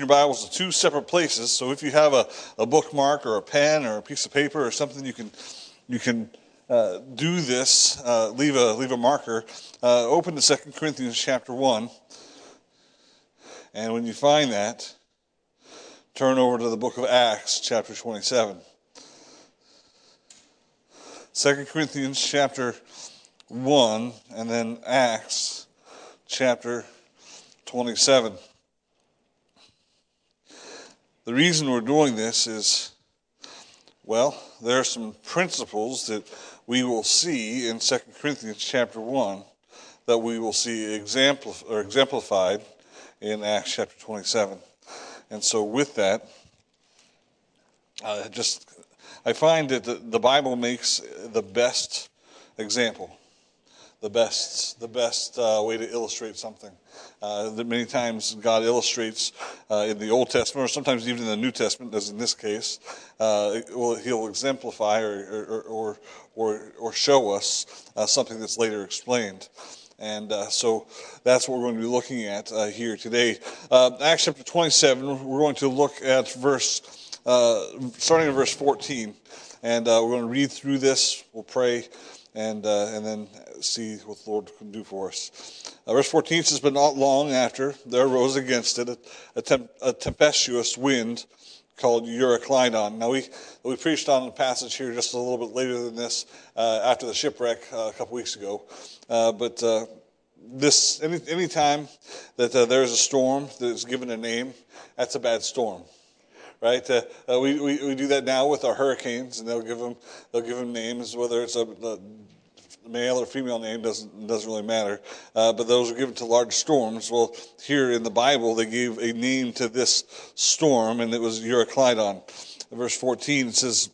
your Bibles to two separate places. So if you have a, a bookmark or a pen or a piece of paper or something, you can you can uh, do this. Uh, leave a leave a marker. Uh, open to Second Corinthians chapter one, and when you find that, turn over to the book of Acts chapter twenty-seven. Second Corinthians chapter one, and then Acts chapter twenty-seven. The reason we're doing this is, well, there are some principles that we will see in 2 Corinthians chapter 1 that we will see exemplif- or exemplified in Acts chapter 27. And so, with that, uh, just I find that the, the Bible makes the best example the best the best uh, way to illustrate something. Uh, that many times God illustrates uh, in the Old Testament, or sometimes even in the New Testament, as in this case, uh, will, He'll exemplify or or, or or, or show us uh, something that's later explained. And uh, so that's what we're going to be looking at here today. Acts chapter 27, we're going to look at verse, starting in verse 14. And we're going to read through this. We'll pray and, uh, and then see what the Lord can do for us. Uh, verse 14 says, But not long after, there arose against it a, a, temp- a tempestuous wind called Euroclydon. Now, we, we preached on the passage here just a little bit later than this, uh, after the shipwreck uh, a couple weeks ago. Uh, but uh, this any, time that there is a storm that is given a name, that's a bad storm right? Uh, uh, we, we, we do that now with our hurricanes, and they'll give them they'll give them names, whether it's a, a male or female name doesn't doesn't really matter. Uh, but those are given to large storms. Well, here in the Bible, they gave a name to this storm, and it was Euroclydon. Verse 14 it says,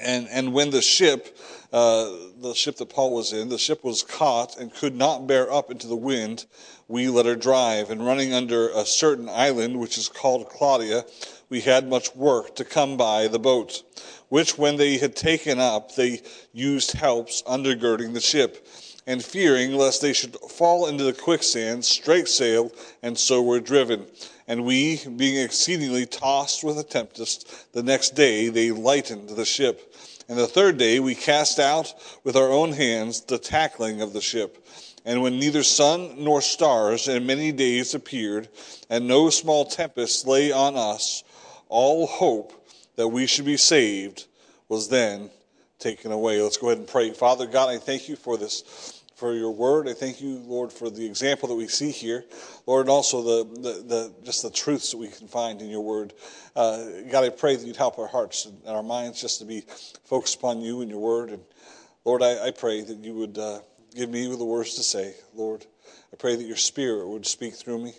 "And and when the ship." Uh, the ship that Paul was in, the ship was caught and could not bear up into the wind. We let her drive, and running under a certain island, which is called Clauda, we had much work to come by the boat which when they had taken up, they used helps undergirding the ship. And fearing lest they should fall into the quicksand, strake sailed, and so were driven. And we, being exceedingly tossed with a tempest, the next day they lightened the ship. And the third day we cast out with our own hands the tackling of the ship. And when neither sun nor stars in many days appeared, and no small tempest lay on us, all hope that we should be saved was then taken away. Let's go ahead and pray. Father God, I thank you for this, for your word. I thank you, Lord, for the example that we see here, Lord, and also the, the, the just the truths that we can find in your word. Uh, God, I pray that you'd help our hearts and our minds just to be focused upon you and your word. And Lord, I, I pray that you would uh, give me the words to say, Lord. I pray that your spirit would speak through me.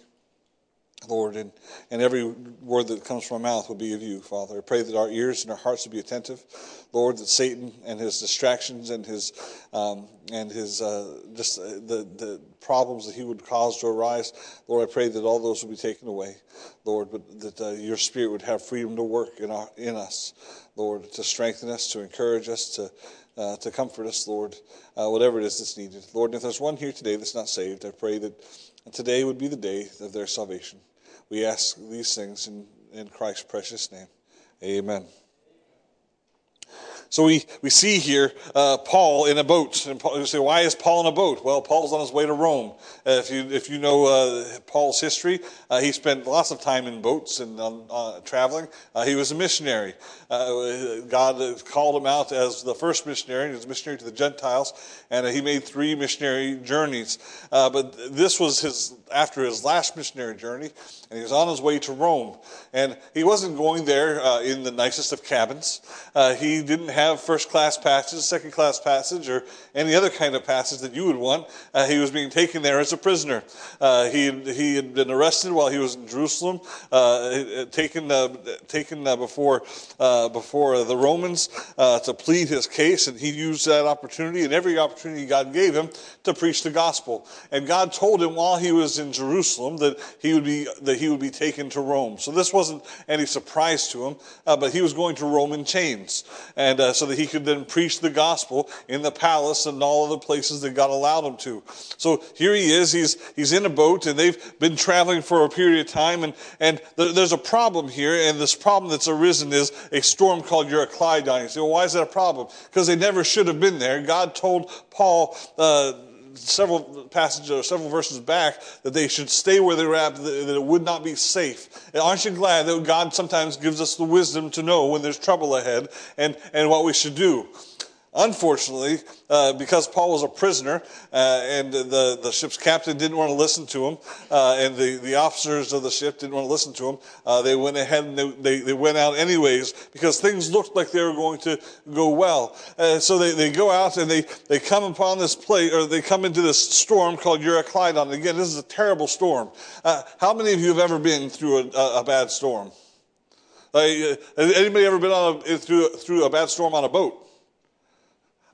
Lord, and, and every word that comes from my mouth will be of you, Father. I pray that our ears and our hearts will be attentive, Lord, that Satan and his distractions and his um, and his uh, just uh, the the problems that he would cause to arise, Lord, I pray that all those will be taken away, Lord, but that uh, your Spirit would have freedom to work in our in us, Lord, to strengthen us, to encourage us, to uh, to comfort us, Lord, uh, whatever it is that's needed, Lord. And if there's one here today that's not saved, I pray that today would be the day of their salvation. We ask these things in, in Christ's precious name. Amen. So we, we see here uh, Paul in a boat. And Paul, you say, why is Paul in a boat? Well, Paul's on his way to Rome. Uh, if you if you know uh, Paul's history, uh, he spent lots of time in boats and uh, traveling. Uh, he was a missionary. God called him out as the first missionary. He was a missionary to the Gentiles, and he made three missionary journeys. but this was his after his last missionary journey, and he was on his way to Rome. And he wasn't going there in the nicest of cabins. he didn't have first class passage, second class passage, or any other kind of passage that you would want. Uh, he was being taken there as a prisoner. Uh, he, he had been arrested while he was in Jerusalem, uh, taken, uh, taken uh, before, uh, before the Romans to plead his case, and he used that opportunity and every opportunity God gave him to preach the gospel. And God told him while he was in Jerusalem that he would be, that he would be taken to Rome. So this wasn't any surprise to him, but he was going to Rome in chains. And uh, so that he could then preach the gospel in the palace and all of the places that God allowed him to. So here he is. He's he's in a boat, and they've been traveling for a period of time, and and there's a problem here, and this problem that's arisen is a storm called Euroclydon. You say, well, why is that a problem? Because they never should have been there. God told Paul. Uh, several passages or several verses back that they should stay where they were at, that it would not be safe. And aren't you glad that God sometimes gives us the wisdom to know when there's trouble ahead and, and what we should do? Unfortunately, uh, because Paul was a prisoner uh, and the, the ship's captain didn't want to listen to him, uh, and the, the officers of the ship didn't want to listen to him, uh, they went ahead and they, they, they, went out anyways because things looked like they were going to go well. Uh, so they, they go out and they, they come upon this place, or they come into this storm called Euroclydon. Again, this is a terrible storm. Uh, how many of you have ever been through a, a bad storm? anybody ever been on a, through, through a bad storm on a boat?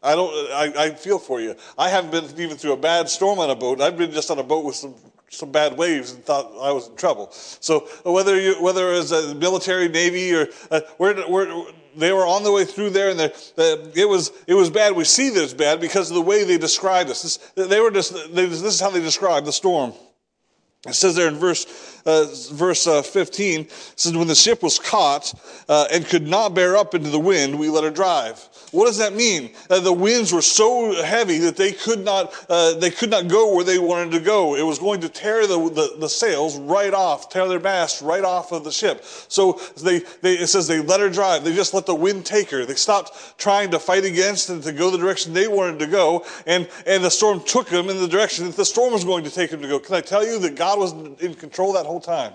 I don't. I, I, feel for you. I haven't been even through a bad storm on a boat. I've been just on a boat with some some bad waves and thought I was in trouble. So whether you whether it was a military, navy, or uh, where, where they were on the way through there, and uh, it was it was bad. We see that it's bad because of the way they described us. This, they were just. They, this is how they described the storm. It says there in verse uh, verse uh, 15 says when the ship was caught uh, and could not bear up into the wind, we let her drive. What does that mean? Uh, the winds were so heavy that they could not uh, they could not go where they wanted to go. It was going to tear the, the, the, sails right off, tear their mast right off of the ship. So they, they it says they let her drive. They just let the wind take her. They stopped trying to fight against and to go the direction they wanted to go, and and the storm took them in the direction that the storm was going to take them to go. Can I tell you that God was in control that whole time?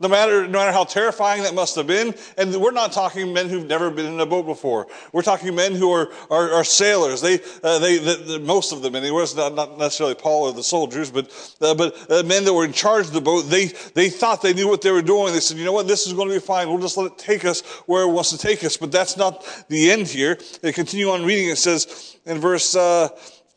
No matter, no matter how terrifying that must have been, and we're not talking men who've never been in a boat before. We're talking men who are, are, are sailors. They, uh, they, the, the, most of them, anyways, not, not necessarily Paul or the soldiers, but, uh, but uh, men that were in charge of the boat, they, they thought they knew what they were doing. They said, you know what, this is going to be fine. We'll just let it take us where it wants to take us. But that's not the end here. They continue on reading. It says in verse, uh,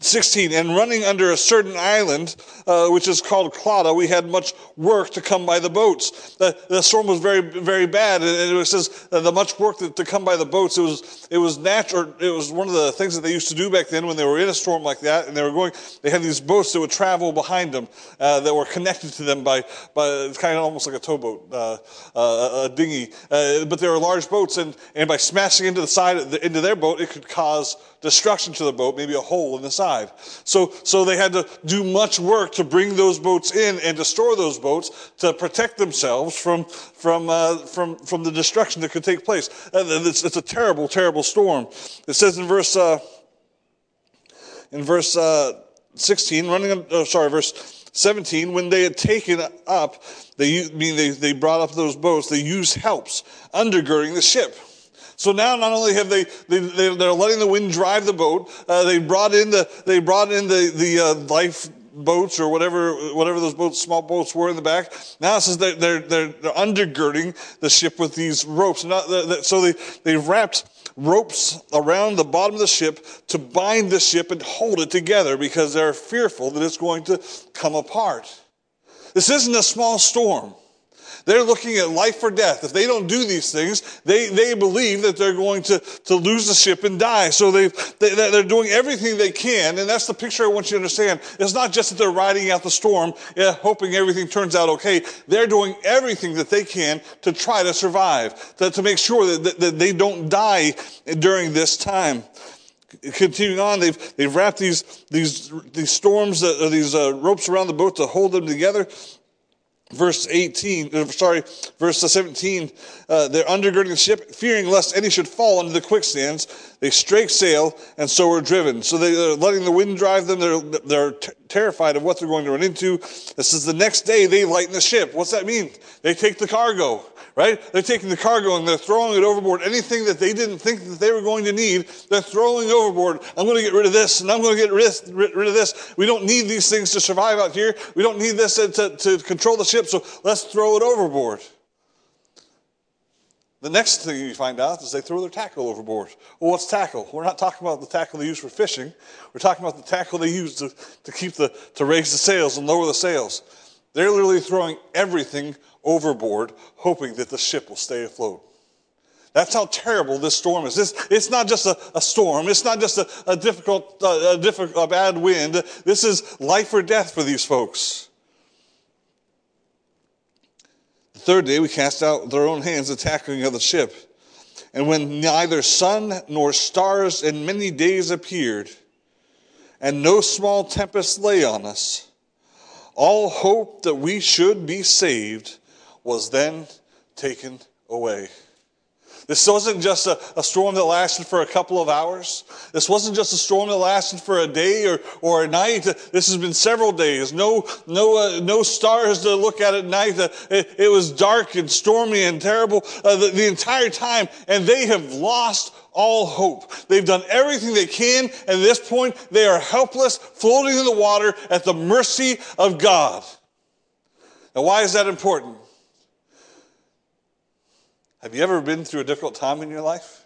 16, and running under a certain island, uh, which is called Clauda, we had much work to come by the boats. The, the storm was very, very bad, and it says uh, the much work to, to, come by the boats. It was, it was natural. It was one of the things that they used to do back then when they were in a storm like that, and they were going. They had these boats that would travel behind them uh, that were connected to them by, by kind of almost like a towboat, uh, uh, a dinghy. Uh, but they were large boats, and, and by smashing into the side the, into their boat, it could cause destruction to the boat, maybe a hole in the side. So, so they had to do much work to bring those boats in and to store those boats to protect themselves from, from, uh, from, from the destruction that could take place. And it's, it's a terrible, terrible storm. It says in verse, uh, in verse uh, 16, running, oh, sorry, verse 17, when they had taken up, they, mean they, they brought up those boats, they used helps undergirding the ship. So now not only have they, they, they are letting the wind drive the boat, uh, they brought in the, they brought in the, the uh, life boats or whatever, whatever those boats, small boats were in the back. Now it says they're, they're, they're, they're undergirding the ship with these ropes. Not, so they, they wrapped ropes around the bottom of the ship to bind the ship and hold it together because they're fearful that it's going to come apart. This isn't a small storm. They're looking at life or death. If they don't do these things, they, they believe that they're going to, to lose the ship and die. So they, they, they're doing everything they can. And that's the picture I want you to understand. It's not just that they're riding out the storm, yeah, hoping everything turns out okay. They're doing everything that they can to try to survive, to, to make sure that, that, that they don't die during this time continuing on, they've, they've wrapped these, these, these storms, uh, these uh, ropes around the boat to hold them together verse 18, uh, sorry, verse 17, uh, they're undergirding the ship, fearing lest any should fall into the quicksands. They strake sail and so are driven. So they, are letting the wind drive them. They're, they're t- terrified of what they're going to run into. This is the next day they lighten the ship. What's that mean? They take the cargo right? They're taking the cargo and they're throwing it overboard. Anything that they didn't think that they were going to need, they're throwing overboard. I'm going to get rid of this and I'm going to get rid, of this. We don't need these things to survive out here. We don't need this to, to, to control the ship, so let's throw it overboard. The next thing you find out is they throw their tackle overboard. Well, what's tackle? We're not talking about the tackle they use for fishing. We're talking about the tackle they use to, to keep the, to raise the sails and lower the sails. They're literally throwing everything overboard, hoping that the ship will stay afloat. That's how terrible this storm is. This, it's not just a, a storm. It's not just a, a difficult, uh, a, difficult, a bad wind. This is life or death for these folks. The third day, we cast out their own hands, attacking of the ship. And when neither sun nor stars in many days appeared, and no small tempest lay on us, all hope that we should be saved was then taken away. This wasn't just a, a, storm that lasted for a couple of hours. This wasn't just a storm that lasted for a day or, or a night. This has been several days. No, no, uh, no stars to look at at night. Uh, it, it, was dark and stormy and terrible uh, the, the entire time. And they have lost all hope. They've done everything they can. And at this point, they are helpless, floating in the water at the mercy of God. Now, why is that important? Have you ever been through a difficult time in your life?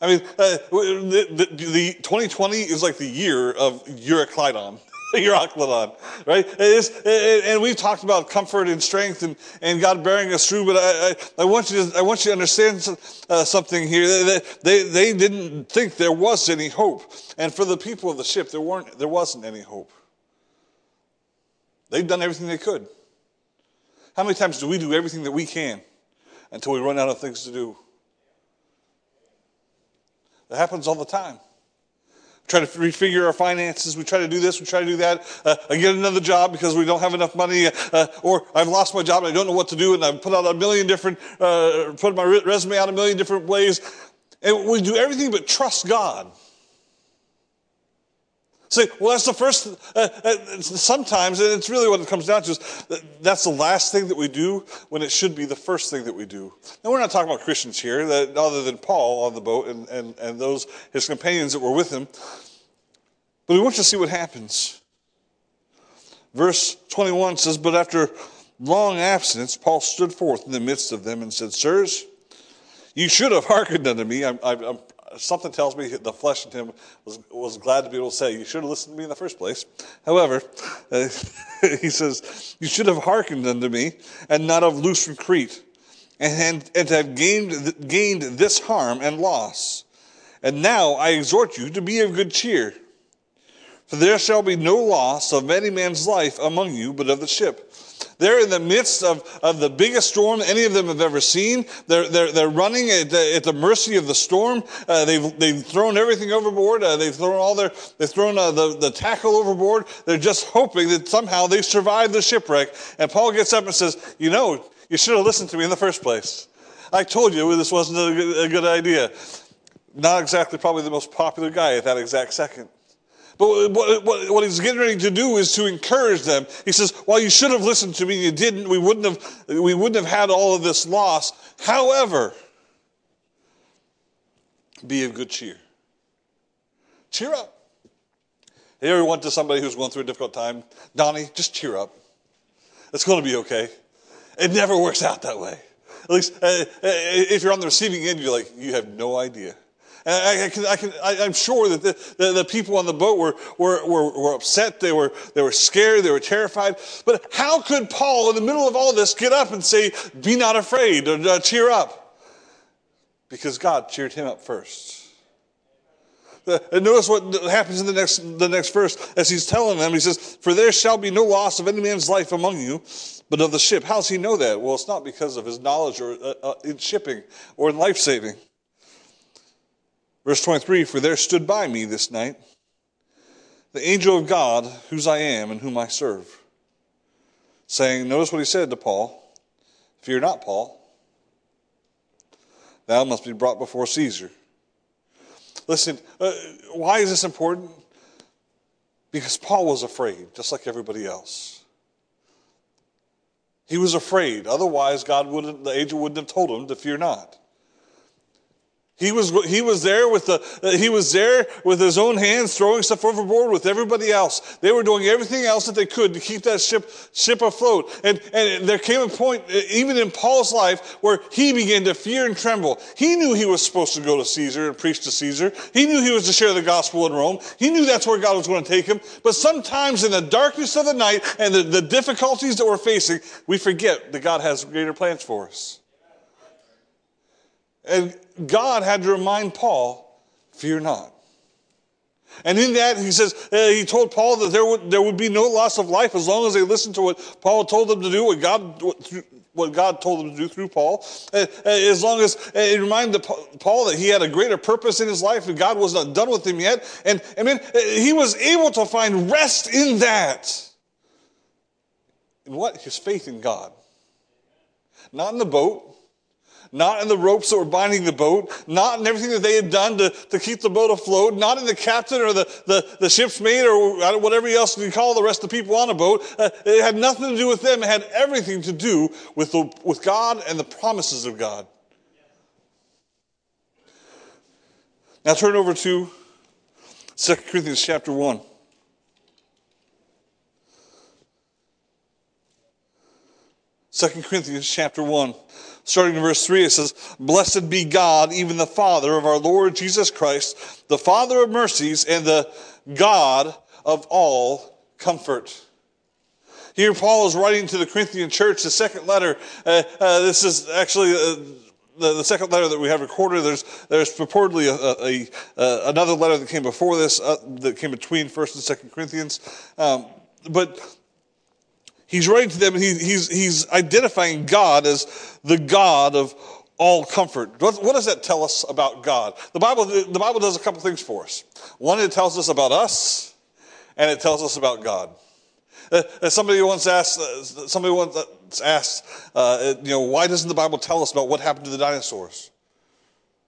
I mean, uh, the, the, the, 2020 is like the year of Euroclydon. Euroclydon, right? and we've talked about comfort and strength and, and God bearing us through, but I, I, I want you to, I want you to understand uh, something here. They, they, they didn't think there was any hope. And for the people of the ship, there, weren't, there wasn't any hope. They'd done everything they could. How many times do we do everything that we can until we run out of things to do? That happens all the time. We try to refigure our finances. We try to do this. We try to do that. Uh, I get another job because we don't have enough money, uh, or I've lost my job and I don't know what to do, and I've put out a million different, uh, put my resume out a million different ways, and we do everything but trust God. Say, well, that's the first, uh, uh, sometimes, and it's really what it comes down to, is that's the last thing that we do when it should be the first thing that we do. Now, we're not talking about Christians here, that, other than Paul on the boat and, and, and those, his companions that were with him. But we want to see what happens. Verse 21 says, But after long absence, Paul stood forth in the midst of them and said, Sirs, you should have hearkened unto me. I'm, I'm, something tells me the flesh in him was, was glad to be able to say, You should have listened to me in the first place. However, uh, he says, You should have hearkened unto me and not have loosed from Crete, and, and to have gained, gained this harm and loss. And now I exhort you to be of good cheer. For there shall be no loss of any man's life among you, but of the ship. They're in the midst of, of the biggest storm any of them have ever seen. They're, they're, they're running at the, at the mercy of the storm. Uh, they've, they've thrown everything overboard. Uh, they've thrown all their, they've thrown uh, the, the tackle overboard. They're just hoping that somehow they survive the shipwreck. And Paul gets up and says, you know, you should have listened to me in the first place. I told you this wasn't a good, a good idea. Not exactly probably the most popular guy at that exact second. But what, he's getting ready to do is to encourage them. He says, "Well, you should have listened to me. You didn't. We wouldn't have. We wouldn't have had all of this loss. However, be of good cheer. Cheer up. Have you ever went to somebody who's going through a difficult time? Donnie, just cheer up. It's going to be okay. It never works out that way. At least uh, uh if you're on the receiving end, you're like, you have no idea. And I, can, I can, I, am sure that the, the, the, people on the boat were, were, were, were, upset. They were, they were scared. They were terrified. But how could Paul, in the middle of all this, get up and say, Be not afraid, or uh, cheer up? Because God cheered him up first. And notice what happens in the next, the next verse as he's telling them. He says, For there shall be no loss of any man's life among you, but of the ship. How does he know that? Well, it's not because of his knowledge or, uh, uh, in shipping or in life saving. Verse 23 For there stood by me this night the angel of God, whose I am and whom I serve, saying, Notice what he said to Paul Fear not, Paul. Thou must be brought before Caesar. Listen, uh, why is this important? Because Paul was afraid, just like everybody else. He was afraid. Otherwise, God wouldn't, the angel wouldn't have told him to fear not. He was, he was there with the, uh, he was there with his own hands throwing stuff overboard with everybody else. They were doing everything else that they could to keep that ship, ship afloat. And, and there came a point, uh, even in Paul's life, where he began to fear and tremble. He knew he was supposed to go to Caesar and preach to Caesar. He knew he was to share the gospel in Rome. He knew that's where God was going to take him. But sometimes in the darkness of the night and the, the difficulties that we're facing, we forget that God has greater plans for us. And God had to remind Paul, fear not. And in that, he says, uh, he told Paul that there would, there would be no loss of life as long as they listened to what Paul told them to do, what God, what, God told them to do through Paul. Uh, uh as long as uh, it reminded Paul that he had a greater purpose in his life and God was not done with him yet. And I mean, uh, he was able to find rest in that. In what? His faith in God. Not in the boat, not in the ropes that were binding the boat, not in everything that they had done to, to keep the boat afloat, not in the captain or the, the, the ship's mate or whatever else you call the rest of the people on a boat. Uh, it had nothing to do with them. It had everything to do with, the, with God and the promises of God. Now turn over to 2 Corinthians chapter 1. 2 Corinthians chapter 1, starting in verse 3, it says, Blessed be God, even the Father of our Lord Jesus Christ, the Father of mercies and the God of all comfort. Here, Paul is writing to the Corinthian church, the second letter. Uh, uh, this is actually uh, the, the, second letter that we have recorded. There's, there's purportedly a, a, a another letter that came before this, uh, that came between First and Second Corinthians. Um, but He's writing to them, he, he's, he's identifying God as the God of all comfort. What, what, does that tell us about God? The Bible, the Bible does a couple things for us. One, it tells us about us, and it tells us about God. Uh, somebody once asked, uh, somebody once asked, uh, you know, why doesn't the Bible tell us about what happened to the dinosaurs?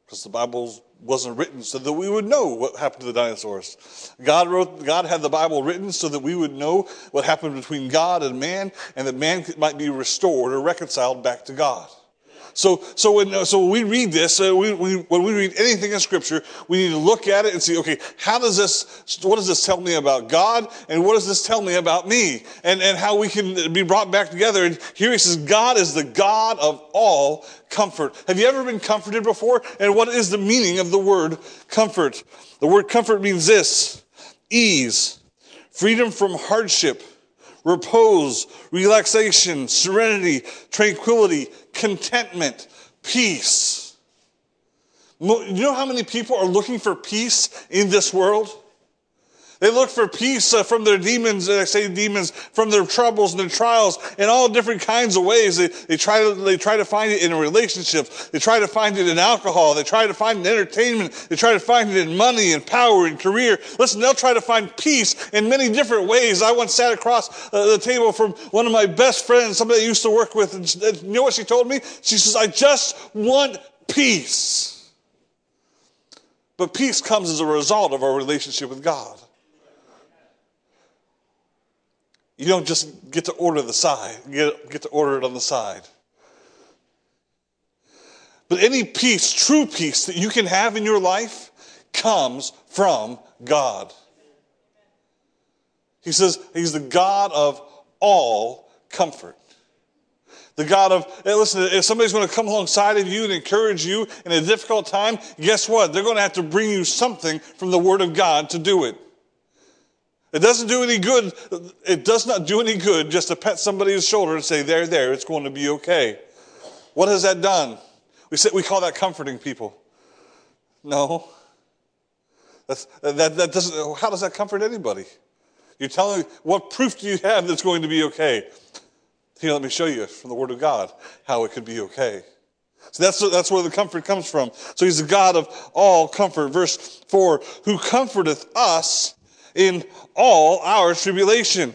Because the Bible wasn't written so that we would know what happened to the dinosaurs. God wrote, God had the Bible written so that we would know what happened between God and man and that man might be restored or reconciled back to God. So, so when, so when we read this, uh, we, we, when we read anything in Scripture, we need to look at it and see, okay, how does this, what does this tell me about God, and what does this tell me about me, and, and how we can be brought back together. And here he says, God is the God of all comfort. Have you ever been comforted before? And what is the meaning of the word comfort? The word comfort means this ease, freedom from hardship repose, relaxation, serenity, tranquility, contentment, peace. You know how many people are looking for peace in this world? They look for peace uh, from their demons, I say demons, from their troubles and their trials in all different kinds of ways. They, they, try to, they try to find it in relationships. They try to find it in alcohol. They try to find it in entertainment. They try to find it in money and power and career. Listen, they'll try to find peace in many different ways. I once sat across uh, the table from one of my best friends, somebody I used to work with, and you know what she told me? She says, I just want peace. But peace comes as a result of our relationship with God. You don't just get to order the side, get, get to order it on the side. But any peace, true peace that you can have in your life comes from God. He says he's the God of all comfort. The God of, hey, listen, if somebody's going to come alongside of you and encourage you in a difficult time, guess what? They're going to have to bring you something from the Word of God to do it. It doesn't do any good. It does not do any good just to pet somebody's shoulder and say, there, there, it's going to be okay. What has that done? We, say, we call that comforting people. No. That's, that, that doesn't, how does that comfort anybody? You're telling me, what proof do you have that's going to be okay? Here, let me show you from the Word of God how it could be okay. So that's, that's where the comfort comes from. So he's the God of all comfort. Verse 4 Who comforteth us in all our tribulation,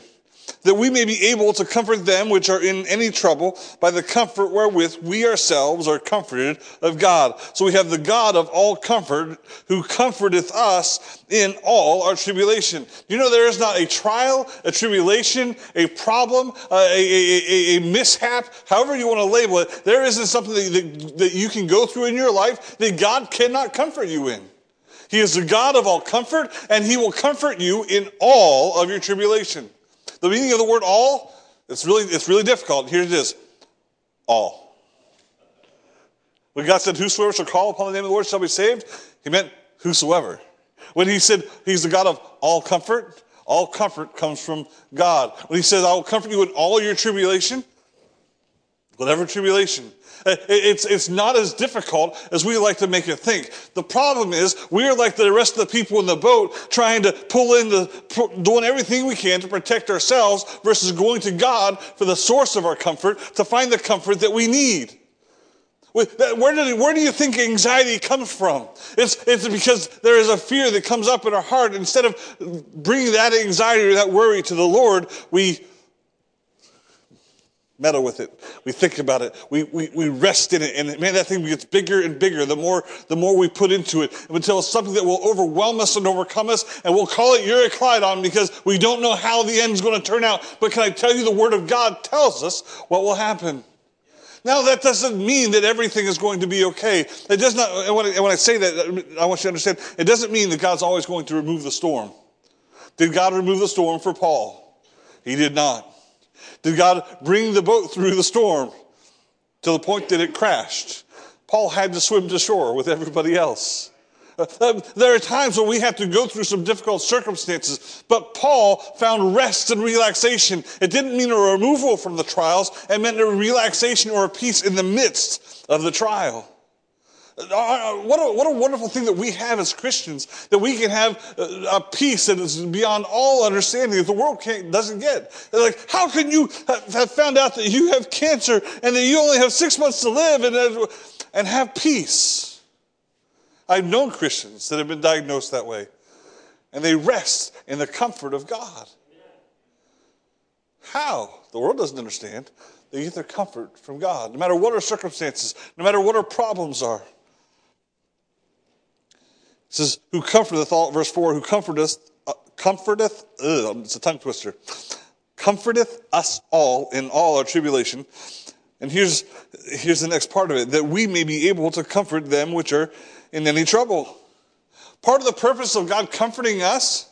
that we may be able to comfort them which are in any trouble by the comfort wherewith we ourselves are comforted of God. So we have the God of all comfort who comforteth us in all our tribulation. You know, there is not a trial, a tribulation, a problem, uh, a, a, a, a mishap, however you want to label it. There isn't something that, that, that you can go through in your life that God cannot comfort you in. He is the God of all comfort, and He will comfort you in all of your tribulation. The meaning of the word all, it's really, it's really difficult. Here it is all. When God said, Whosoever shall call upon the name of the Lord shall be saved, He meant whosoever. When He said He's the God of all comfort, all comfort comes from God. When He says, I will comfort you in all your tribulation, whatever tribulation. Uh, it's, it's not as difficult as we like to make it think. The problem is we are like the rest of the people in the boat trying to pull in the, doing everything we can to protect ourselves versus going to God for the source of our comfort to find the comfort that we need. Where, did, where do you think anxiety comes from? It's, it's because there is a fear that comes up in our heart. Instead of bringing that anxiety or that worry to the Lord, we meddle with it. We think about it. We, we, we rest in it. And man, that thing gets bigger and bigger the more, the more we put into it until it's something that will overwhelm us and overcome us. And we'll call it Euroclydon because we don't know how the end's going to turn out. But can I tell you the word of God tells us what will happen? Now, that doesn't mean that everything is going to be okay. It does not, and when, I, when I say that, I want you to understand, it doesn't mean that God's always going to remove the storm. Did God remove the storm for Paul? He did not. Did God bring the boat through the storm to the point that it crashed? Paul had to swim to shore with everybody else. Uh, uh, there are times when we have to go through some difficult circumstances, but Paul found rest and relaxation. It didn't mean a removal from the trials, it meant a relaxation or a peace in the midst of the trial. Uh, what a, what a wonderful thing that we have as Christians, that we can have a peace that is beyond all understanding that the world doesn't get. They're like, how can you have found out that you have cancer and that you only have six months to live and, and have peace? I've known Christians that have been diagnosed that way, and they rest in the comfort of God. How? The world doesn't understand. They get their comfort from God, no matter what our circumstances, no matter what our problems are. It says, who comforteth all, verse 4, who comforteth, uh, comforteth, ugh, it's a tongue twister, comforteth us all in all our tribulation. And here's, here's the next part of it, that we may be able to comfort them which are in any trouble. Part of the purpose of God comforting us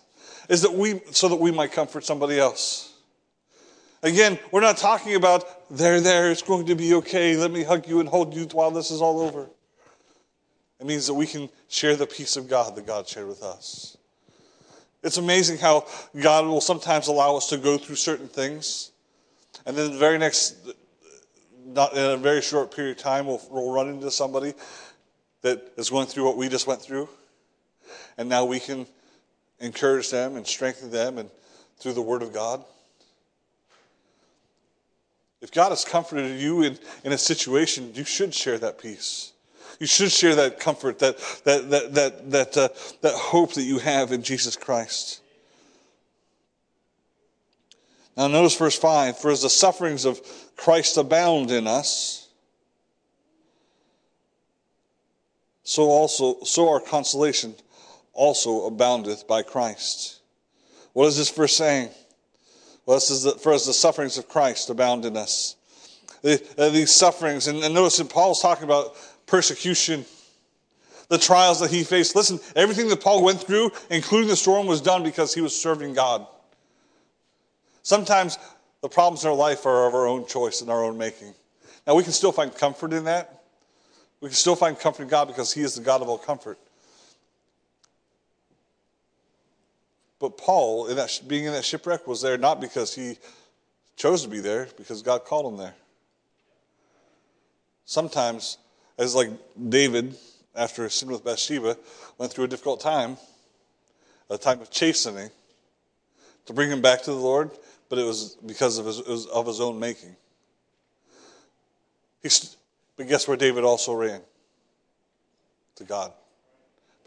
is that we, so that we might comfort somebody else. Again, we're not talking about, there, there, it's going to be okay, let me hug you and hold you while this is all over. It means that we can share the peace of God that God shared with us. It's amazing how God will sometimes allow us to go through certain things, and then the very next, not in a very short period of time, we'll, we'll run into somebody that is going through what we just went through, and now we can encourage them and strengthen them and through the Word of God. If God has comforted you in, in a situation, you should share that peace. You should share that comfort, that, that, that, that, that, uh, that hope that you have in Jesus Christ. Now, notice verse 5 For as the sufferings of Christ abound in us, so also so our consolation also aboundeth by Christ. What is this verse saying? Well, this is the, for as the sufferings of Christ abound in us. The, uh, these sufferings, and, and notice that Paul's talking about persecution, the trials that he faced. Listen, everything that Paul went through, including the storm, was done because he was serving God. Sometimes the problems in our life are of our own choice and our own making. Now, we can still find comfort in that. We can still find comfort in God because he is the God of all comfort. But Paul, in that, being in that shipwreck, was there not because he chose to be there, because God called him there. Sometimes as like David, after his sin with Bathsheba, went through a difficult time, a time of chastening, to bring him back to the Lord, but it was because of his, of his own making. He's, but guess where David also ran? To God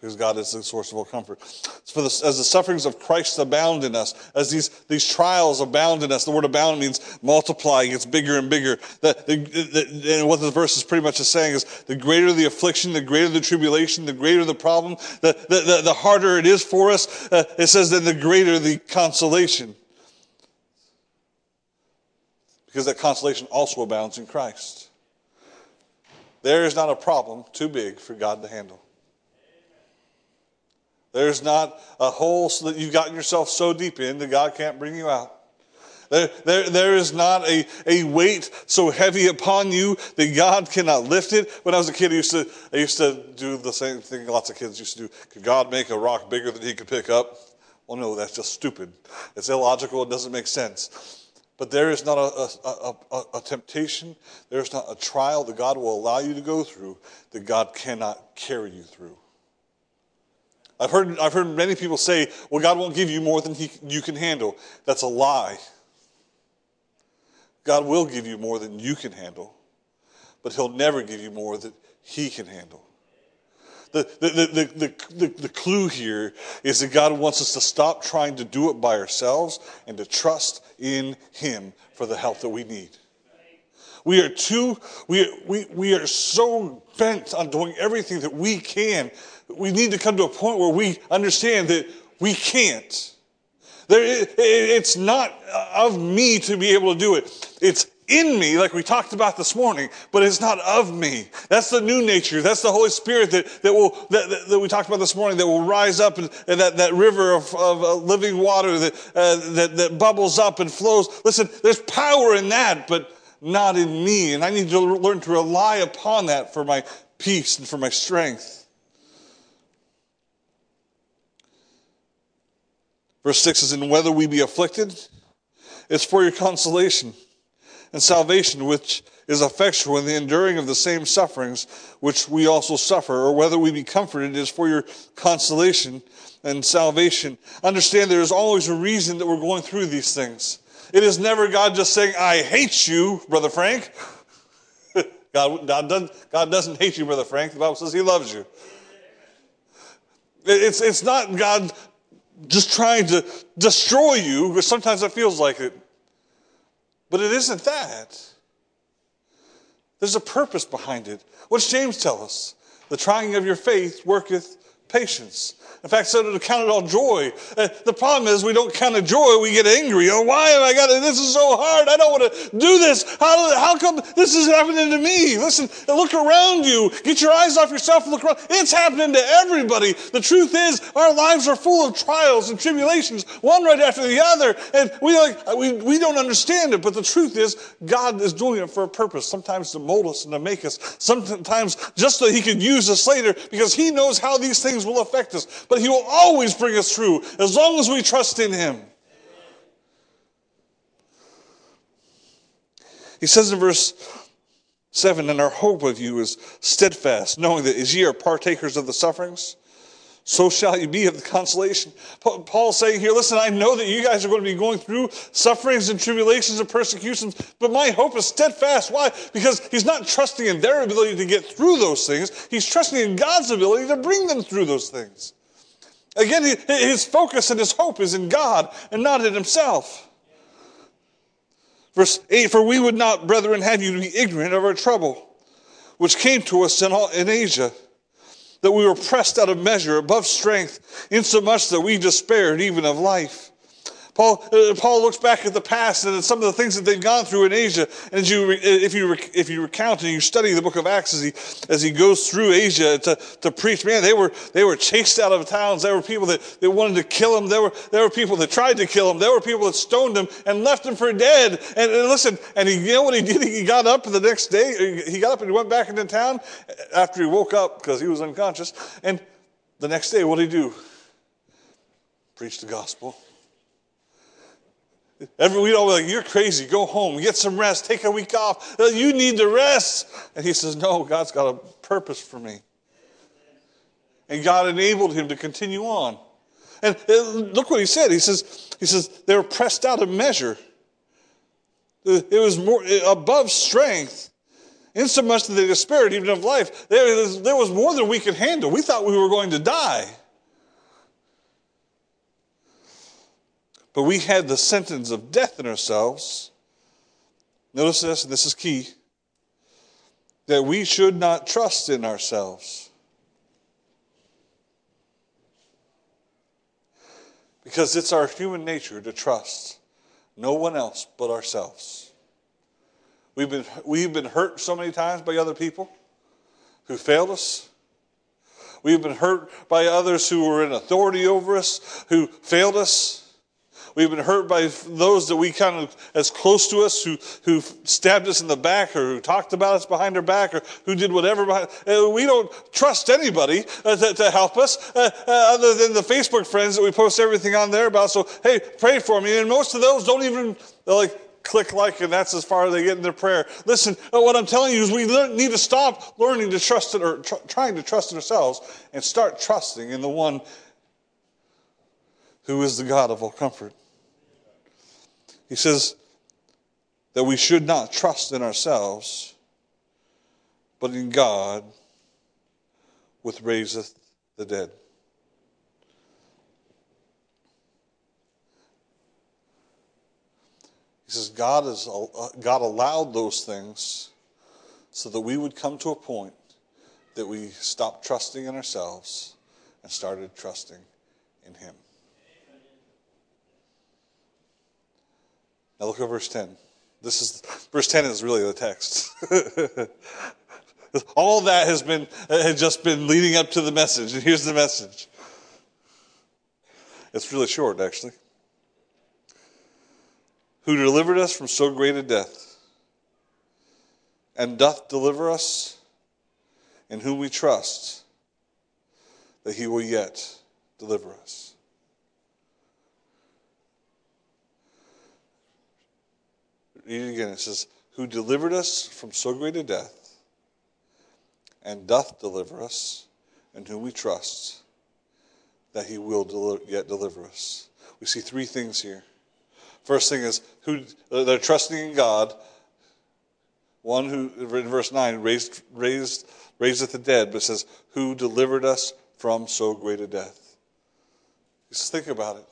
because God is the source of all comfort. For the, as the sufferings of Christ abound in us, as these, these trials abound in us, the word abound means multiply, it's bigger and bigger. The, the, the, and what the verse is pretty much saying is the greater the affliction, the greater the tribulation, the greater the problem, the, the, the, harder it is for us. Uh, it says then the greater the consolation. Because that consolation also abounds in Christ. There is not a problem too big for God to handle. There's not a hole that you've gotten yourself so deep in that God can't bring you out. There, there, there is not a, a weight so heavy upon you that God cannot lift it. When I was a kid, I used to, I used to do the same thing lots of kids used to do. Could God make a rock bigger than he could pick up? Well, no, that's just stupid. It's illogical. It doesn't make sense. But there is not a, a, a, a, temptation, there is not a trial that God will allow you to go through that God cannot carry you through. I've heard, I've heard many people say, well, God won't give you more than he, you can handle. That's a lie. God will give you more than you can handle, but He'll never give you more than He can handle. The, the, the, the, the, the, clue here is that God wants us to stop trying to do it by ourselves and to trust in Him for the help that we need. We are too, we, we, we are so bent on doing everything that we can. We need to come to a point where we understand that we can't. There, it's not of me to be able to do it. It's in me, like we talked about this morning, but it's not of me. That's the new nature. That's the Holy Spirit that, that will that, that, that we talked about this morning that will rise up and, and that, that river of, of uh, living water that, uh, that that bubbles up and flows. Listen, there's power in that, but not in me. And I need to learn to rely upon that for my peace and for my strength. Verse 6 is, And whether we be afflicted, it's for your consolation and salvation, which is effectual in the enduring of the same sufferings which we also suffer, or whether we be comforted is for your consolation and salvation. Understand there is always a reason that we're going through these things. It is never God just saying, I hate you, Brother Frank. God, God, doesn't, God doesn't hate you, Brother Frank. The Bible says He loves you. It's, it's not God just trying to destroy you, because sometimes it feels like it. But it isn't that. There's a purpose behind it. What's James tell us? The trying of your faith worketh patience. In fact, so to count it all joy. Uh, the problem is we don't count it joy, we get angry. Oh, why have I got it? This is so hard. I don't want to do this. How, how come this is happening to me? Listen, look around you. Get your eyes off yourself and look around. It's happening to everybody. The truth is, our lives are full of trials and tribulations, one right after the other. And we, like, we, we don't understand it, but the truth is, God is doing it for a purpose, sometimes to mold us and to make us, sometimes just so He can use us later, because He knows how these things will affect us but He will always bring us through as long as we trust in Him. He says in verse 7 And our hope of you is steadfast, knowing that as ye are partakers of the sufferings, so shall you be of the consolation. Paul's saying here, listen, I know that you guys are going to be going through sufferings and tribulations and persecutions, but my hope is steadfast. Why? Because he's not trusting in their ability to get through those things. He's trusting in God's ability to bring them through those things. Again, his focus and his hope is in God and not in himself. Verse 8 For we would not, brethren, have you to be ignorant of our trouble, which came to us in, all, in Asia, that we were pressed out of measure, above strength, insomuch that we despaired even of life. Paul, uh, Paul looks back at the past and at some of the things that they've gone through in Asia. And you, if, you, if you recount and you study the book of Acts as he, as he goes through Asia to, to preach, man, they were, they were chased out of towns. There were people that, that wanted to kill him. There were, there were people that tried to kill him. There were people that stoned him and left him for dead. And, and listen, and he, you know what he did? He got up the next day. He got up and he went back into town after he woke up because he was unconscious. And the next day, what did he do? Preach the gospel Every week, all be like, you're crazy. Go home, get some rest, take a week off. Uh, you need to rest. And he says, No, God's got a purpose for me. And God enabled him to continue on. And uh, look what he said. He says, he says they were pressed out of measure. It was more above strength, insomuch that they despaired even of life. There there was more than we could handle. We thought we were going to die. But we had the sentence of death in ourselves. Notice this, and this is key that we should not trust in ourselves. Because it's our human nature to trust no one else but ourselves. We've been, we've been hurt so many times by other people who failed us. We've been hurt by others who were in authority over us, who failed us. We've been hurt by those that we kind of, as close to us, who, who stabbed us in the back or who talked about us behind our back or who did whatever. Behind, uh, we don't trust anybody uh, to, to, help us uh, uh, other than the Facebook friends that we post everything on there about. So, hey, pray for me. And most of those don't even, like, click like and that's as far as they get in their prayer. Listen, what I'm telling you is we need to stop learning to trust it or tr- trying to trust in ourselves and start trusting in the one who is the God of all comfort. He says that we should not trust in ourselves, but in God, which raiseth the dead. He says God, is, God allowed those things so that we would come to a point that we stopped trusting in ourselves and started trusting in Him. Now look at verse 10. This is verse 10 is really the text. All that has been has just been leading up to the message, and here's the message. It's really short, actually. Who delivered us from so great a death, and doth deliver us, in whom we trust, that he will yet deliver us. Read it again. It says, Who delivered us from so great a death, and doth deliver us, and whom we trust, that he will yet deliver us. We see three things here. First thing is who they're trusting in God. One who in verse nine raised raised raiseth the dead, but says, Who delivered us from so great a death? Just think about it.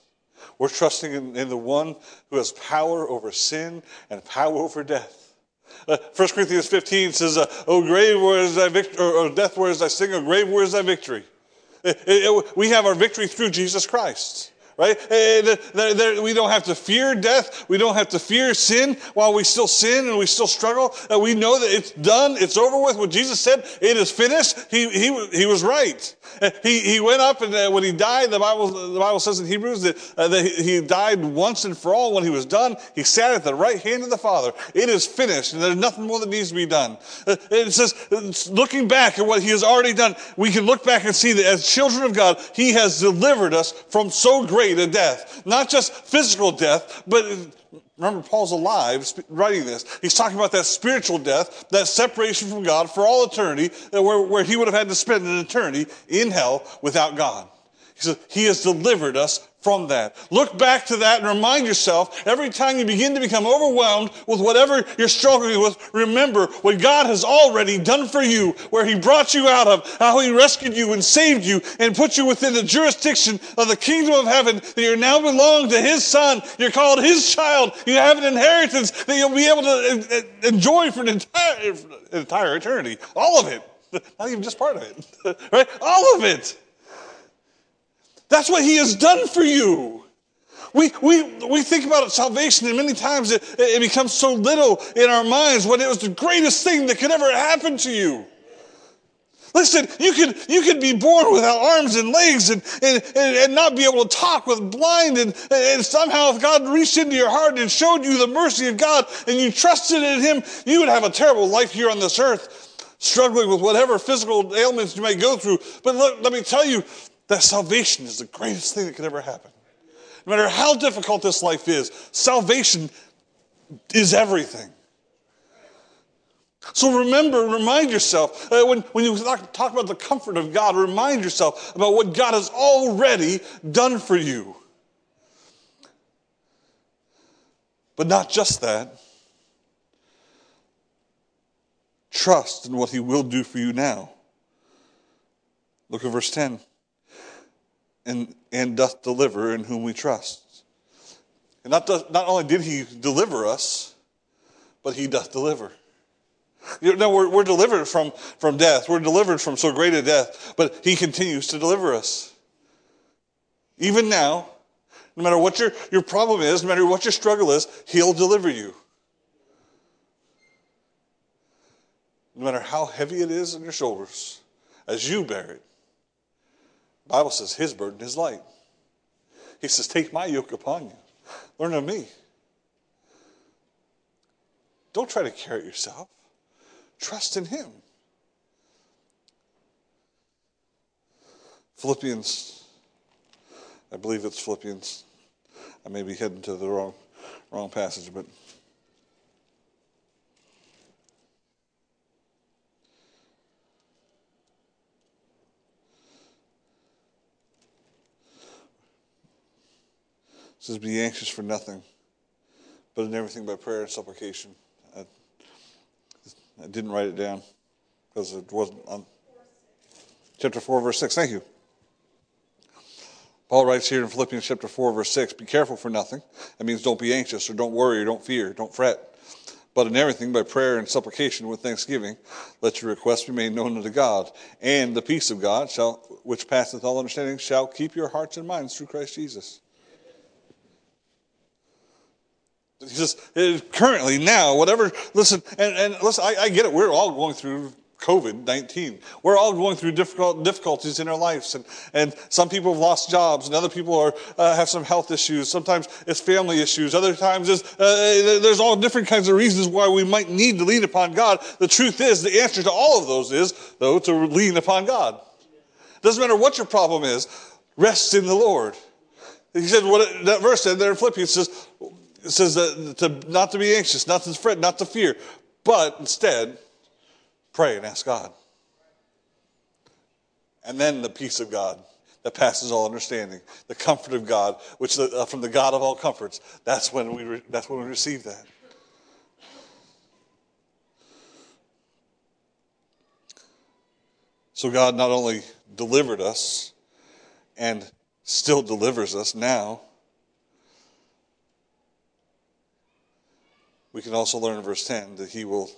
We're trusting in, in the one who has power over sin and power over death. Uh, 1 Corinthians 15 says, uh, "O grave, where is thy victory? Or, or, death, where is thy sting? O grave, where is thy victory?" It, it, it, we have our victory through Jesus Christ right? we don't have to fear death. We don't have to fear sin while we still sin and we still struggle. we know that it's done. It's over with. When Jesus said it is finished, he, he, he was right. He, he went up and uh, when he died, the Bible, the Bible says in Hebrews that, uh, that he died once and for all. When he was done, he sat at the right hand of the Father. It is finished and there's nothing more that needs to be done. Uh, it says, looking back at what he has already done, we can look back and see that as children of God, he has delivered us from so great to death. Not just physical death, but remember, Paul's alive writing this. He's talking about that spiritual death, that separation from God for all eternity, where, where he would have had to spend an eternity in hell without God. He says, He has delivered us from that. Look back to that and remind yourself every time you begin to become overwhelmed with whatever you're struggling with, remember what God has already done for you, where He brought you out of, how He rescued you and saved you and put you within the jurisdiction of the kingdom of heaven, that you now belong to His Son. You're called His child. You have an inheritance that you'll be able to uh, uh, enjoy for an entire, entire eternity. All of it. Not even just part of it. right? All of it. That's what he has done for you. We, we, we think about salvation, and many times it, it becomes so little in our minds when it was the greatest thing that could ever happen to you. Listen, you could, you could be born without arms and legs and, and, and, and not be able to talk with blind and, and somehow if God reached into your heart and showed you the mercy of God and you trusted in Him, you would have a terrible life here on this earth, struggling with whatever physical ailments you may go through. But look, let me tell you, that salvation is the greatest thing that could ever happen. No matter how difficult this life is, salvation is everything. So remember, remind yourself, uh, when, when you talk, talk about the comfort of God, remind yourself about what God has already done for you. But not just that. Trust in what He will do for you now. Look at verse 10 and, and doth deliver in whom we trust. And not, not only did he deliver us, but he doth deliver. You know, we're, we're delivered from, from death. We're delivered from so great a death, but he continues to deliver us. Even now, no matter what your, your problem is, no matter what your struggle is, he'll deliver you. No matter how heavy it is on your shoulders, as you bear it, Bible says his burden is light. He says, Take my yoke upon you. Learn of me. Don't try to carry it yourself. Trust in him. Philippians, I believe it's Philippians. I may be heading to the wrong, wrong passage, but says, Be anxious for nothing, but in everything by prayer and supplication. I, I didn't write it down because it wasn't on chapter 4, verse 6. Thank you. Paul writes here in Philippians chapter 4, verse 6 Be careful for nothing. That means don't be anxious or don't worry or don't fear, don't fret. But in everything, by prayer and supplication with thanksgiving, let your requests be made known unto God. And the peace of God, shall, which passeth all understanding, shall keep your hearts and minds through Christ Jesus. He says, currently, now, whatever, listen, and, and listen, I, I get it. We're all going through COVID 19. We're all going through difficult, difficulties in our lives. And, and some people have lost jobs, and other people are, uh, have some health issues. Sometimes it's family issues. Other times it's, uh, there's all different kinds of reasons why we might need to lean upon God. The truth is, the answer to all of those is, though, to lean upon God. Doesn't matter what your problem is, rest in the Lord. He said, what that verse said there in Philippians says, it says that to, not to be anxious, not to fret, not to fear, but instead, Pray and ask God. And then the peace of God that passes all understanding, the comfort of God, which the, uh, from the God of all comforts, that's when we re- that's when we receive that. So God not only delivered us and still delivers us now, we can also learn in verse 10 that he will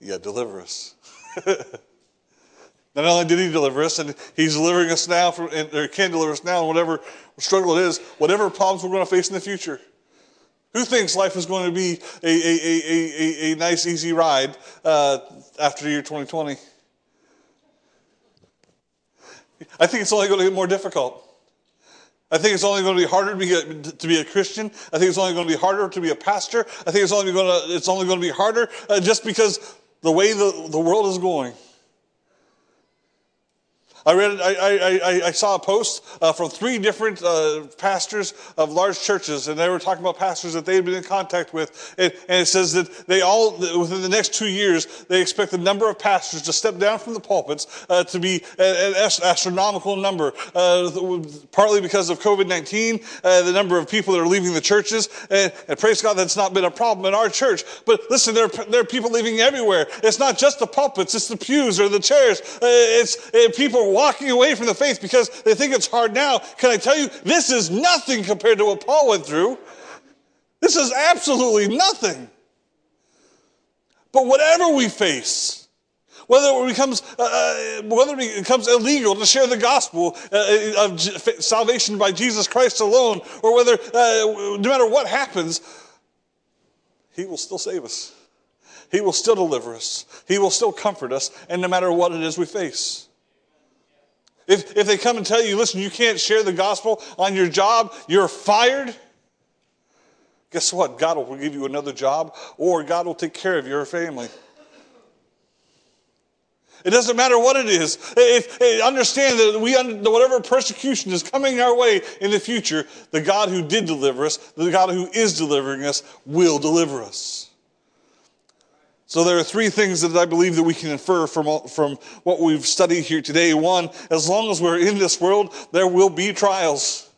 yet deliver us. Not only did he deliver us, and he's delivering us now, from, or can deliver us now, and whatever struggle it is, whatever problems we're going to face in the future. Who thinks life is going to be a, a, a, a, a nice, easy ride uh, after the year 2020? I think it's only going to get more difficult. I think it's only going to be harder to be, a, to be a Christian. I think it's only going to be harder to be a pastor. I think it's only going to, it's only going to be harder uh, just because the way the, the world is going. I read, I, I, I, saw a post uh, from three different uh, pastors of large churches, and they were talking about pastors that they had been in contact with. And, and, it says that they all, within the next two years, they expect the number of pastors to step down from the pulpits uh, to be an astronomical number, uh, partly because of COVID 19, uh, the number of people that are leaving the churches. And, and, praise God, that's not been a problem in our church. But listen, there, there are people leaving everywhere. It's not just the pulpits, it's the pews or the chairs. Uh, it's people walking away from the faith because they think it's hard now. Can I tell you, this is nothing compared to what Paul went through. This is absolutely nothing. But whatever we face, whether it becomes uh, uh whether it becomes illegal to share the gospel uh, of salvation by Jesus Christ alone, or whether uh, no matter what happens, He will still save us. He will still deliver us. He will still comfort us, and no matter what it is we face. If, if they come and tell you, listen, you can't share the gospel on your job, you're fired. Guess what? God will give you another job, or God will take care of your family. It doesn't matter what it is. If, if, understand that we, whatever persecution is coming our way in the future, the God who did deliver us, the God who is delivering us, will deliver us. So there are three things that I believe that we can infer from, from what we've studied here today. One, as long as we're in this world, there will be trials.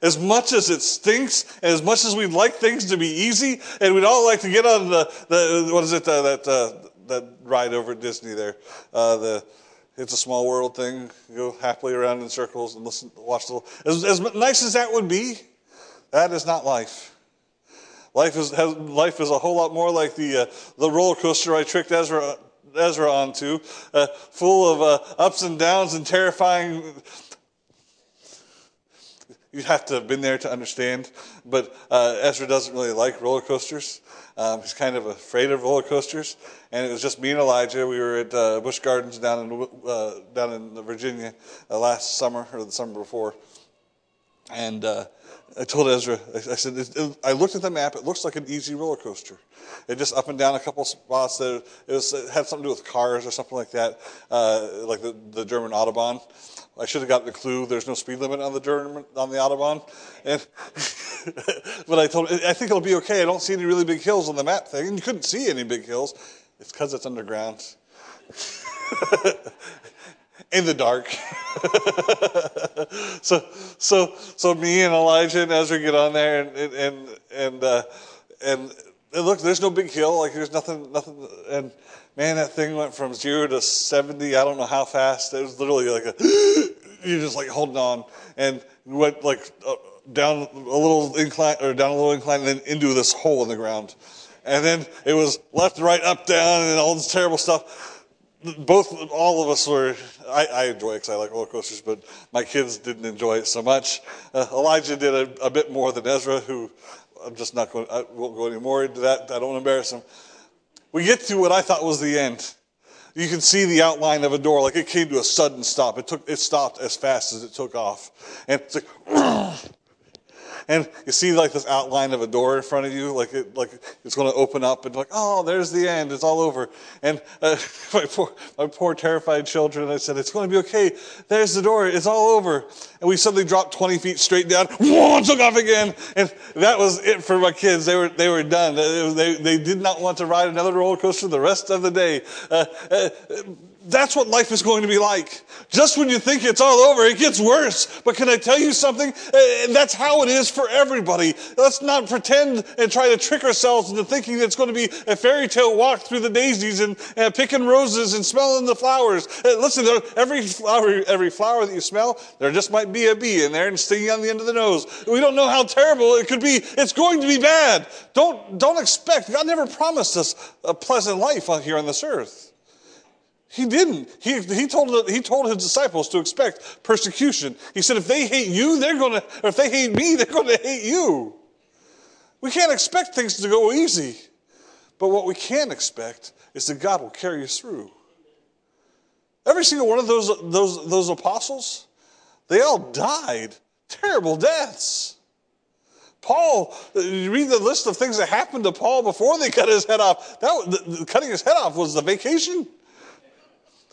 As much as it stinks, and as much as we'd like things to be easy, and we'd all like to get on the, the what is it, that, uh, that ride over at Disney there, uh, the It's a Small World thing, go happily around in circles and listen, watch the, as, as nice as that would be, that is not life. Life is, has, life is a whole lot more like the, uh, the roller coaster I tricked Ezra, Ezra onto, uh, full of uh, ups and downs and terrifying. You'd have to have been there to understand, but uh, Ezra doesn't really like roller coasters. Um, he's kind of afraid of roller coasters, and it was just me and Elijah. We were at uh, Gardens down in uh, down in Virginia last summer or the summer before, and I told Ezra, I said, I looked at the map. It looks like an easy roller coaster. It just up and down a couple spots. That it, was, it had something to do with cars or something like that, uh, like the, the German Autobahn. I should have gotten a clue. There's no speed limit on the German on the Autobahn. And but I told him, I think it'll be okay. I don't see any really big hills on the map thing. And you couldn't see any big hills. It's because it's underground. in the dark. so, so, so me and Elijah and Ezra get on there, and and and uh, and, and look, there's no big hill, like there's nothing, nothing, and man, that thing went from zero to seventy. I don't know how fast. It was literally like a you're just like holding on, and went like uh, down a little incline or down a little incline, and then into this hole in the ground, and then it was left, right, up, down, and all this terrible stuff both all of us were i, I enjoy it because i like roller coasters but my kids didn't enjoy it so much. Uh, elijah did a, a, bit more than ezra who i'm just not going i won't go any more into that i don't embarrass him. We get to what i thought was the end. You can see the outline of a door like it came to a sudden stop. It took it stopped as fast as it took off. And it's like and you see like this outline of a door in front of you, like it, like it's going to open up, and like, oh, there's the end. It's all over. And uh, my poor, my poor terrified children, I said, it's going to be okay. There's the door. It's all over. And we suddenly dropped 20 feet straight down. Whoa, took off again. And that was it for my kids. They were they were done. They, they did not want to ride another roller coaster the rest of the day. Uh, uh, that's what life is going to be like. Just when you think it's all over, it gets worse. But can I tell you something? Uh, that's how it is for everybody. Let's not pretend and try to trick ourselves into thinking it's going to be a fairy tale walk through the daisies and uh, picking roses and smelling the flowers. Uh, listen, every flower, every flower that you smell, there just might be a bee in there and stinging on the end of the nose. We don't know how terrible it could be. It's going to be bad. Don't, don't expect. God never promised us a pleasant life out here on this earth. He didn't. He, he, told, he told his disciples to expect persecution. He said, if they hate you, they're going to, if they hate me, they're going to hate you. We can't expect things to go easy. But what we can expect is that God will carry us through. Every single one of those, those, those apostles, they all died terrible deaths. Paul, you read the list of things that happened to Paul before they cut his head off. That, the, the, cutting his head off was the vacation.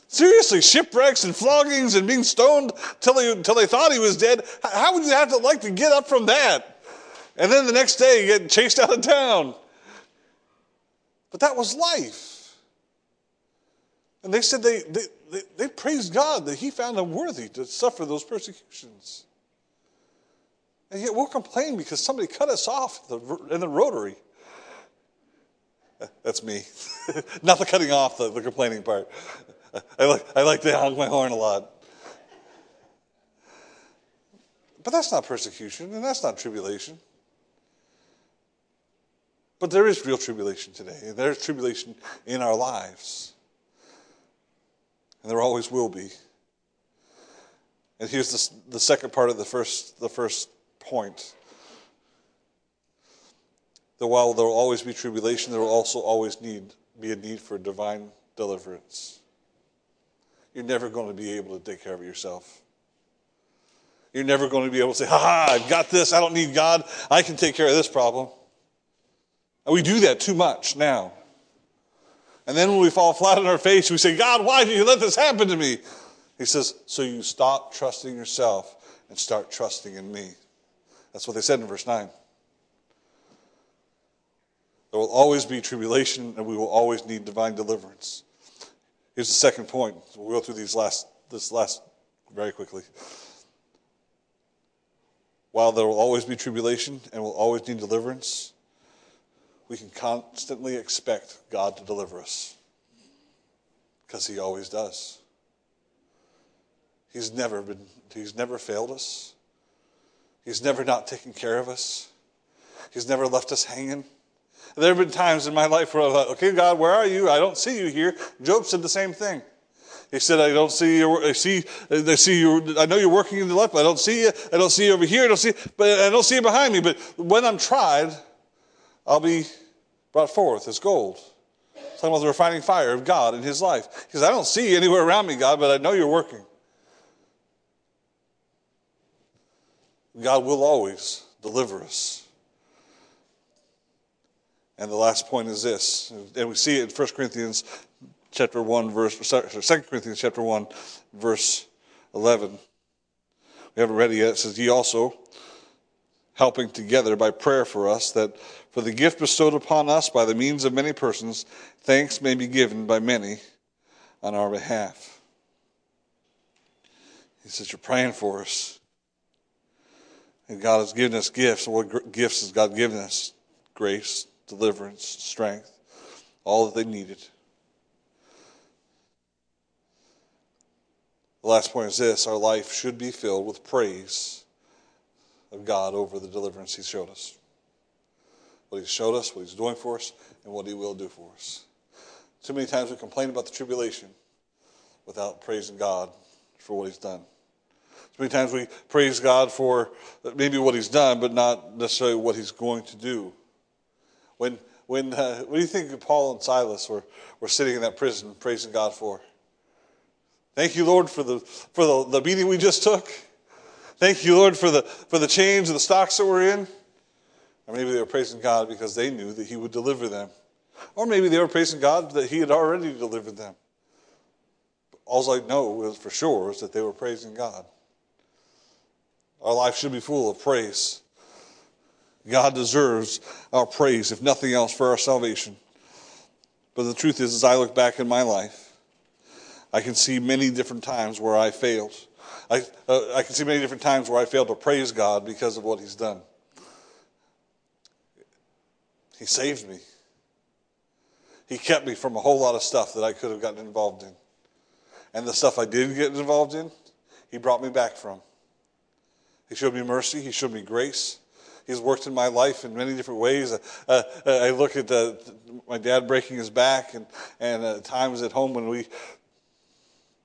Seriously, shipwrecks and floggings and being stoned till they, till they thought he was dead. How would you have to like to get up from that? And then the next day you get chased out of town. But that was life. And they said they, they, they, they praised God that he found them worthy to suffer those persecutions. And yet we'll complain because somebody cut us off in the rotary. That's me. Not the cutting off, the, the complaining part. I like, I like to honk my horn a lot. But that's not persecution and that's not tribulation. But there is real tribulation today, there's tribulation in our lives. And there always will be. And here's the, the second part of the first, the first point. That while there will always be tribulation, there will also always need, be a need for divine deliverance you're never going to be able to take care of yourself. You're never going to be able to say, ha ha, I've got this. I don't need God. I can take care of this problem. And we do that too much now. And then when we fall flat on our face, we say, God, why did you let this happen to me? He says, so you stop trusting yourself and start trusting in me. That's what they said in verse 9. There will always be tribulation, and we will always need divine deliverance. Here's the second point. We'll go through these last, this last very quickly. While there will always be tribulation and we'll always need deliverance, we can constantly expect God to deliver us because He always does. He's never been, He's never failed us. He's never not taken care of us. He's never left us hanging. There have been times in my life where I thought, okay, God, where are you? I don't see you here. Job said the same thing. He said, I don't see you. I see, I see you. I know you're working in the left, but I don't see you. I don't see you over here. I don't see, but I don't see you behind me. But when I'm tried, I'll be brought forth as gold. Talking about the refining fire of God in his life. Because I don't see you anywhere around me, God, but I know you're working. God will always deliver us. And the last point is this, and we see it in 1 Corinthians chapter 1, verse, sorry, 2 Corinthians chapter 1, verse 11. We haven't read it yet. It says, Ye also, helping together by prayer for us, that for the gift bestowed upon us by the means of many persons, thanks may be given by many on our behalf. He says, You're praying for us. And God has given us gifts. What gifts has God given us? Grace, deliverance, strength, all that they needed. The last point is this our life should be filled with praise of God over the deliverance He showed us. What He showed us, what He's doing for us, and what He will do for us. Too many times we complain about the tribulation without praising God for what He's done. Too many times we praise God for maybe what He's done, but not necessarily what He's going to do. When, when, uh, what do you think Paul and Silas were, were sitting in that prison praising God for? Thank you, Lord, for the, for the, the beating we just took. Thank you, Lord, for the, for the change of the stocks that we're in. Or maybe they were praising God because they knew that He would deliver them. Or maybe they were praising God that He had already delivered them. All I know is for sure is that they were praising God. Our life should be full of praise. God deserves our praise, if nothing else, for our salvation. But the truth is, as I look back in my life, I can see many different times where I failed. I, uh, I can see many different times where I failed to praise God because of what He's done. He saved me. He kept me from a whole lot of stuff that I could have gotten involved in. And the stuff I did get involved in, He brought me back from. He showed me mercy, He showed me grace. He's worked in my life in many different ways. Uh, uh, I look at uh, my dad breaking his back, and, and uh, times at home when we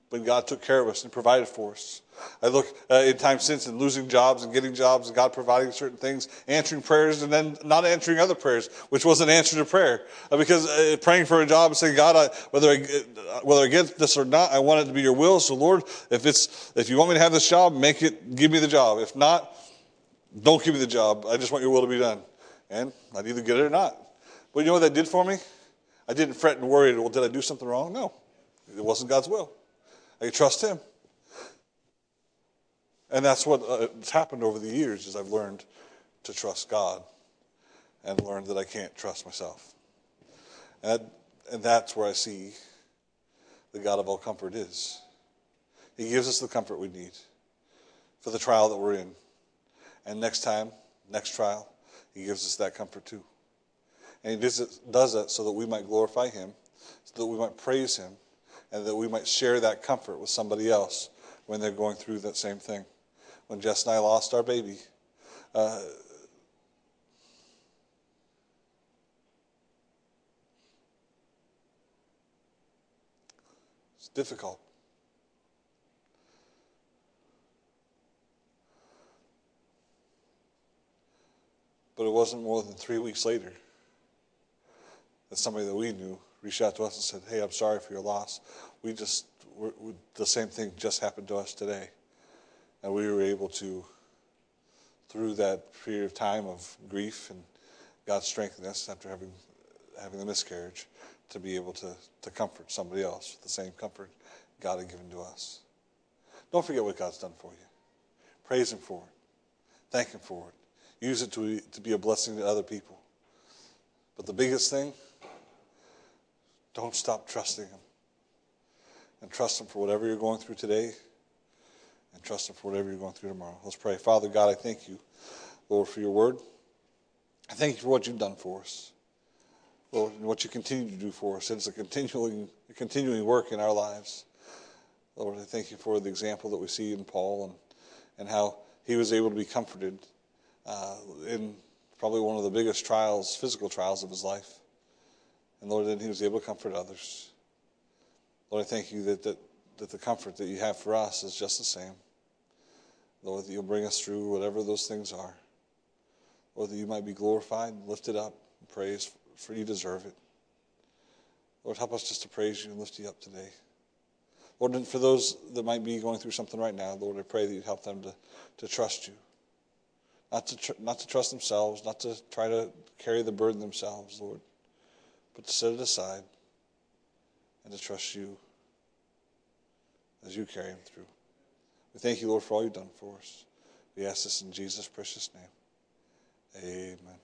when God took care of us and provided for us. I look uh, in times since and losing jobs and getting jobs and God providing certain things, answering prayers and then not answering other prayers, which was an answer to prayer. Uh, because praying for a job and saying, God, I, whether I, whether I get this or not, I want it to be your will. So Lord, if it's, if you want me to have this job, make it, give me the job. If not, don't give me the job. I just want your will to be done. And I'd either get it or not. But you know what that did for me? I didn't fret and worry, well, did I do something wrong? No. It wasn't God's will. I could trust Him. And that's what uh, has happened over the years is I've learned to trust God and learned that I can't trust myself. And, and that's where I see the God of all comfort is. He gives us the comfort we need for the trial that we're in. And next time, next trial, He gives us that comfort too. And He does, does that so that we might glorify Him, so that we might praise Him, and that we might share that comfort with somebody else when they're going through that same thing. When Jess and I lost our baby, uh, it's difficult. But it wasn't more than three weeks later that somebody that we knew reached out to us and said, Hey, I'm sorry for your loss. We just, we're, we, the same thing just happened to us today. And we were able to, through that period of time of grief and God strengthened us after having, having the miscarriage, to be able to, to comfort somebody else with the same comfort God had given to us. Don't forget what God's done for you. Praise Him for it. Thank Him for it. Use it to, to be a blessing to other people. But the biggest thing, don't stop trusting Him. And trust Him for whatever you're going through today, and trust Him for whatever you're going through tomorrow. Let's pray. Father God, I thank you, Lord, for your word. I thank you for what you've done for us. Lord, and what you continue to do for us. It's a continuing, a continuing work in our lives. Lord, I thank you for the example that we see in Paul and, and how he was able to be comforted uh, in probably one of the biggest trials, physical trials of his life. And Lord, then he was able to comfort others. Lord, I thank you that, that, that the comfort that you have for us is just the same. Lord, that you'll bring us through whatever those things are. Lord, that you might be glorified, lifted up, and praised, for you deserve it. Lord, help us just to praise you and lift you up today. Lord, and for those that might be going through something right now, Lord, I pray that you'd help them to, to trust you. Not to, tr- not to trust themselves, not to try to carry the burden themselves, Lord, but to set it aside and to trust you as you carry them through. We thank you, Lord, for all you've done for us. We ask this in Jesus' precious name. Amen.